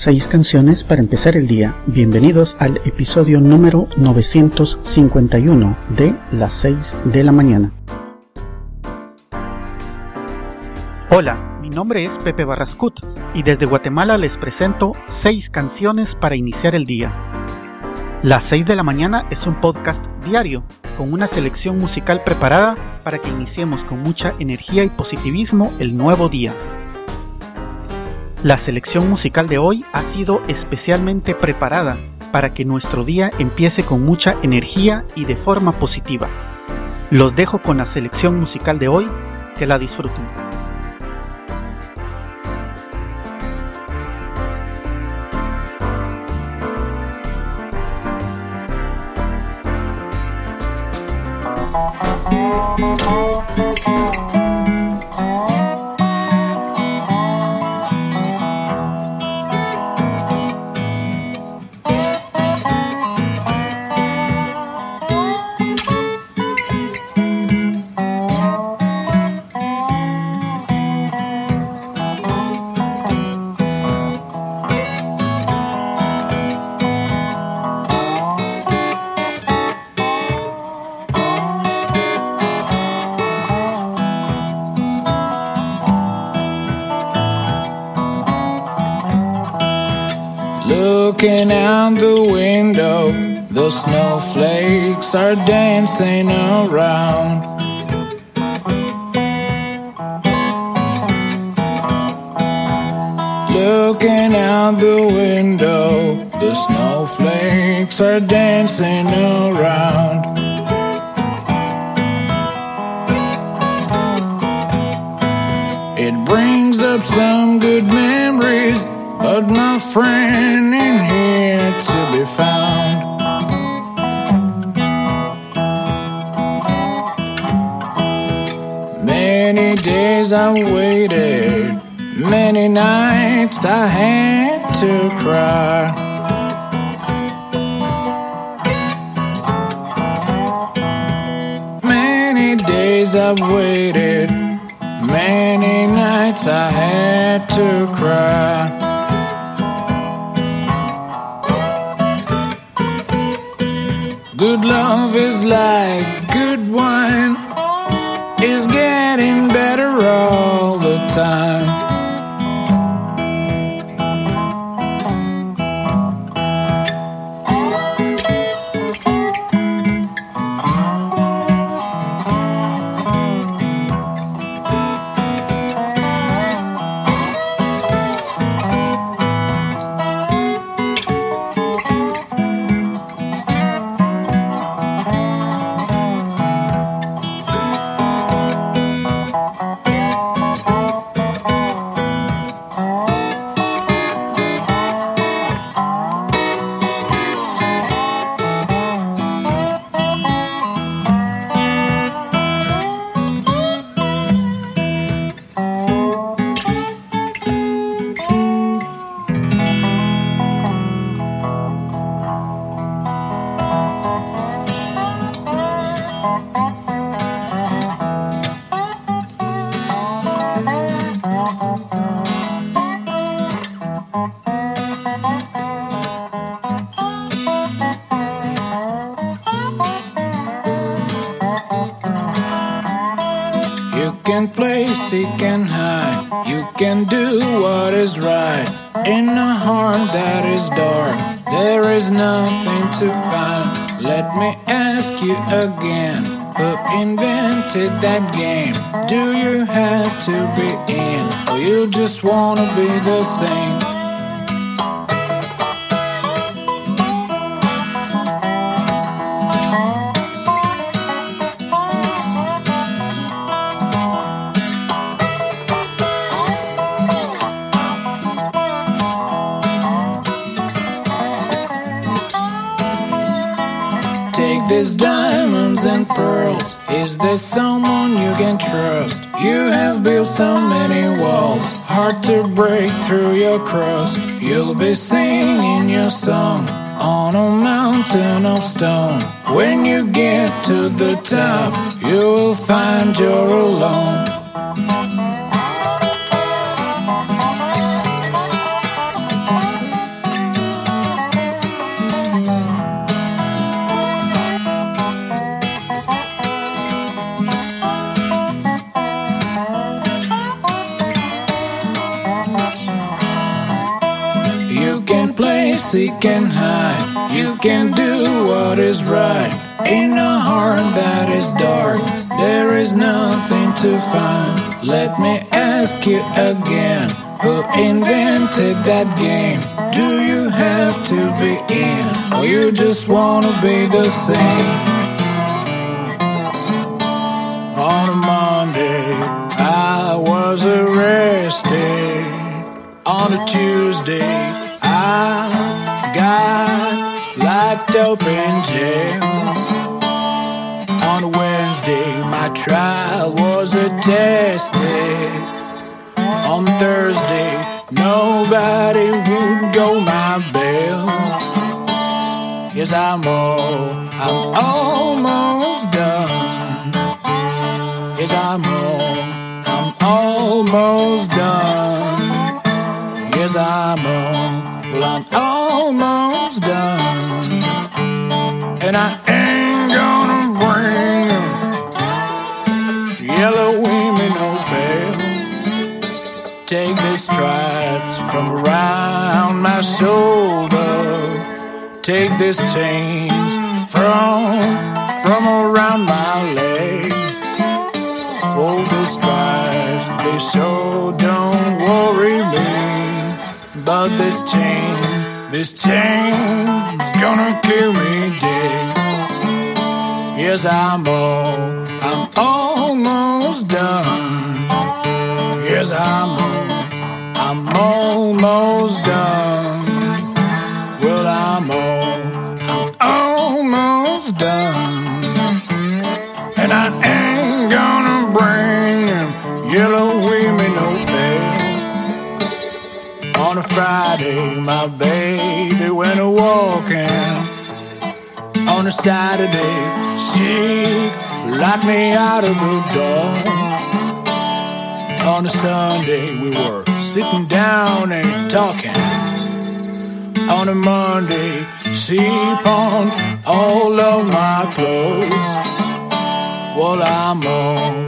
Seis canciones para empezar el día. Bienvenidos al episodio número 951 de Las 6 de la mañana. Hola, mi nombre es Pepe Barrascut y desde Guatemala les presento seis canciones para iniciar el día. Las 6 de la mañana es un podcast diario con una selección musical preparada para que iniciemos con mucha energía y positivismo el nuevo día. La selección musical de hoy ha sido especialmente preparada para que nuestro día empiece con mucha energía y de forma positiva. Los dejo con la selección musical de hoy, que la disfruten. Looking out the window, the snowflakes are dancing around. Looking out the window, the snowflakes are dancing around. It brings up some good memories, but my friend be found. Many days I waited, many nights I had to cry. Many days I've waited, many nights I had to cry. Can do what is right. In a heart that is dark, there is nothing to find. Let me ask you again. Who invented that game? Do you have to be in? Or you just wanna be the same? These diamonds and pearls. Is there someone you can trust? You have built so many walls, hard to break through your crust. You'll be singing your song on a mountain of stone. When you get to the top, you will find you're alone. Seek and hide. You can do what is right. In a heart that is dark, there is nothing to find. Let me ask you again. Who invented that game? Do you have to be in, or you just wanna be the same? On a Monday, I was arrested. On a Tuesday, I locked up in jail. On a Wednesday, my trial was attested on Thursday, nobody would go my bail. Yes, I'm all, I'm almost done. Yes, I'm all, I'm almost done. Yes, I'm all, well, I'm almost done. And I ain't gonna bring yellow women bail. Take the stripes from around my shoulder. Take these chains from from around my legs. Hold the stripes, they so don't worry me. But this chain, this chain's gonna kill me dead. Yes, I'm all, I'm almost done. Yes, I'm I'm almost done. My baby went a walking. On a Saturday, she locked me out of the door on a Sunday we were sitting down and talking. On a Monday, she pawned all of my clothes. Well, I'm all,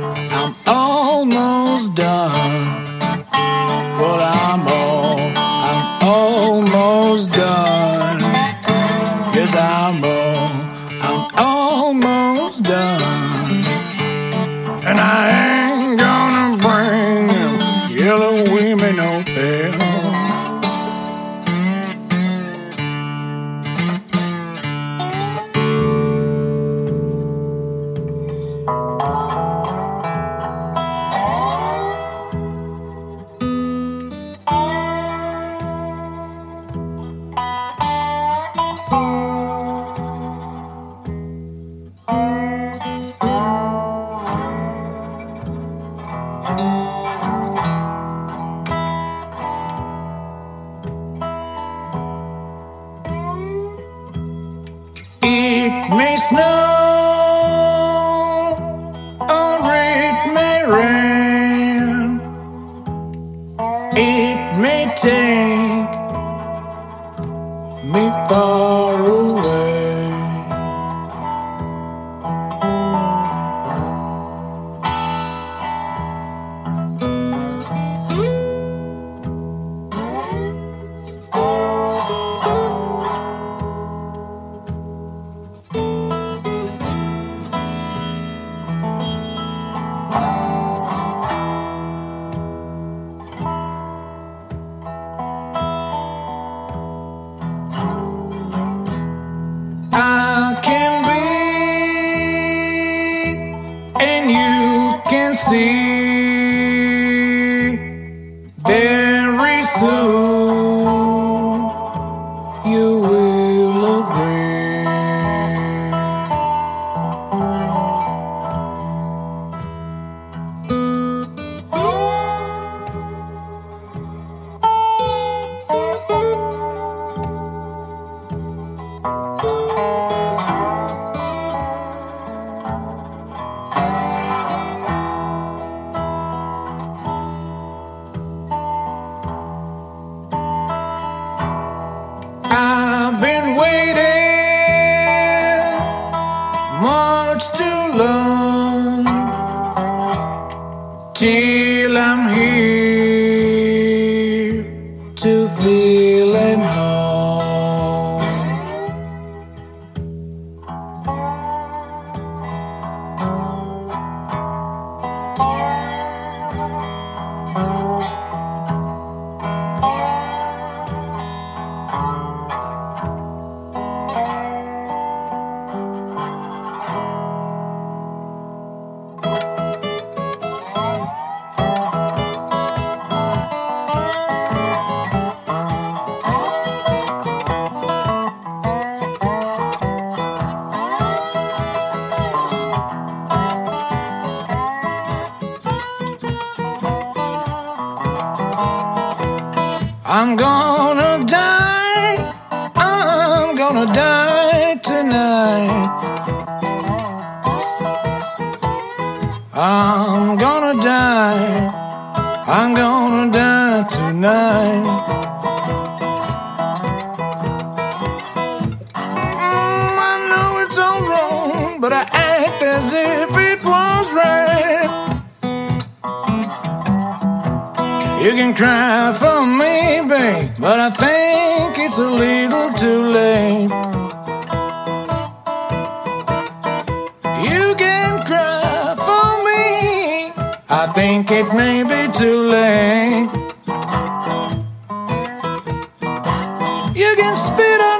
snow. To feeling home. Gonna die. I'm gonna die tonight. Mm, I know it's all wrong, but I act as if it was right. You can cry for me, babe, but I think it's a little too late. It may be too late. You can spit on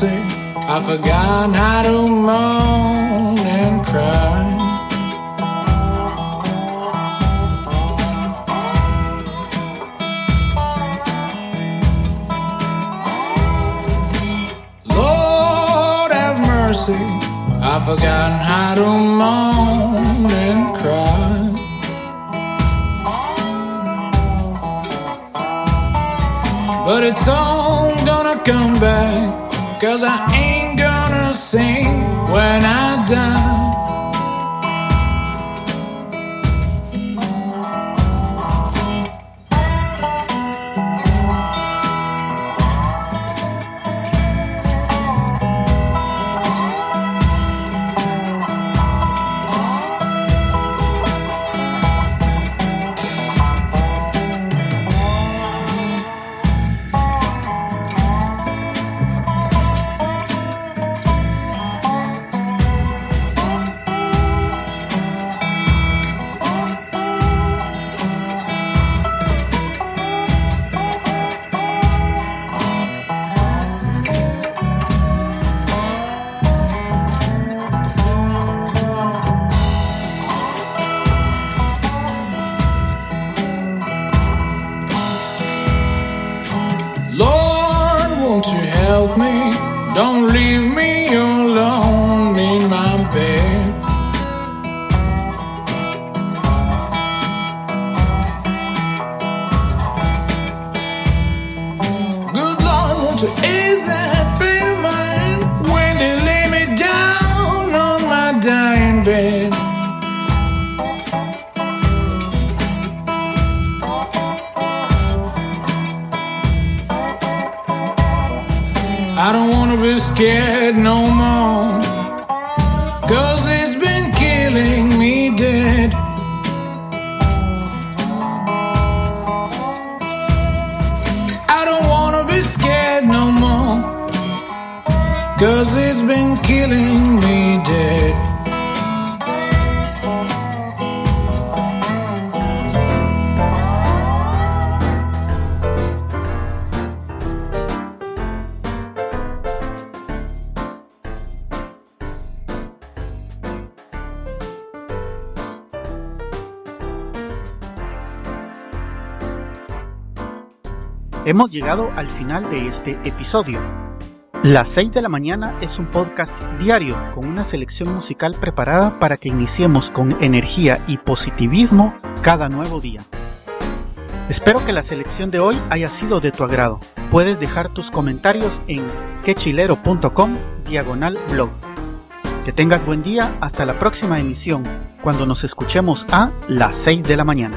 mercy, I forgot how to moan and cry. Lord have mercy, I've forgotten how to moan and cry. But it's all gonna come back. Cause I ain't gonna sing when I die. Help me? I don't wanna be scared no more. Cause it's been killing me dead. I don't wanna be scared no more. Cause it's been killing me dead. Hemos llegado al final de este episodio. Las 6 de la mañana es un podcast diario con una selección musical preparada para que iniciemos con energía y positivismo cada nuevo día. Espero que la selección de hoy haya sido de tu agrado. Puedes dejar tus comentarios en quechilero.com diagonal blog. Que tengas buen día hasta la próxima emisión, cuando nos escuchemos a las 6 de la mañana.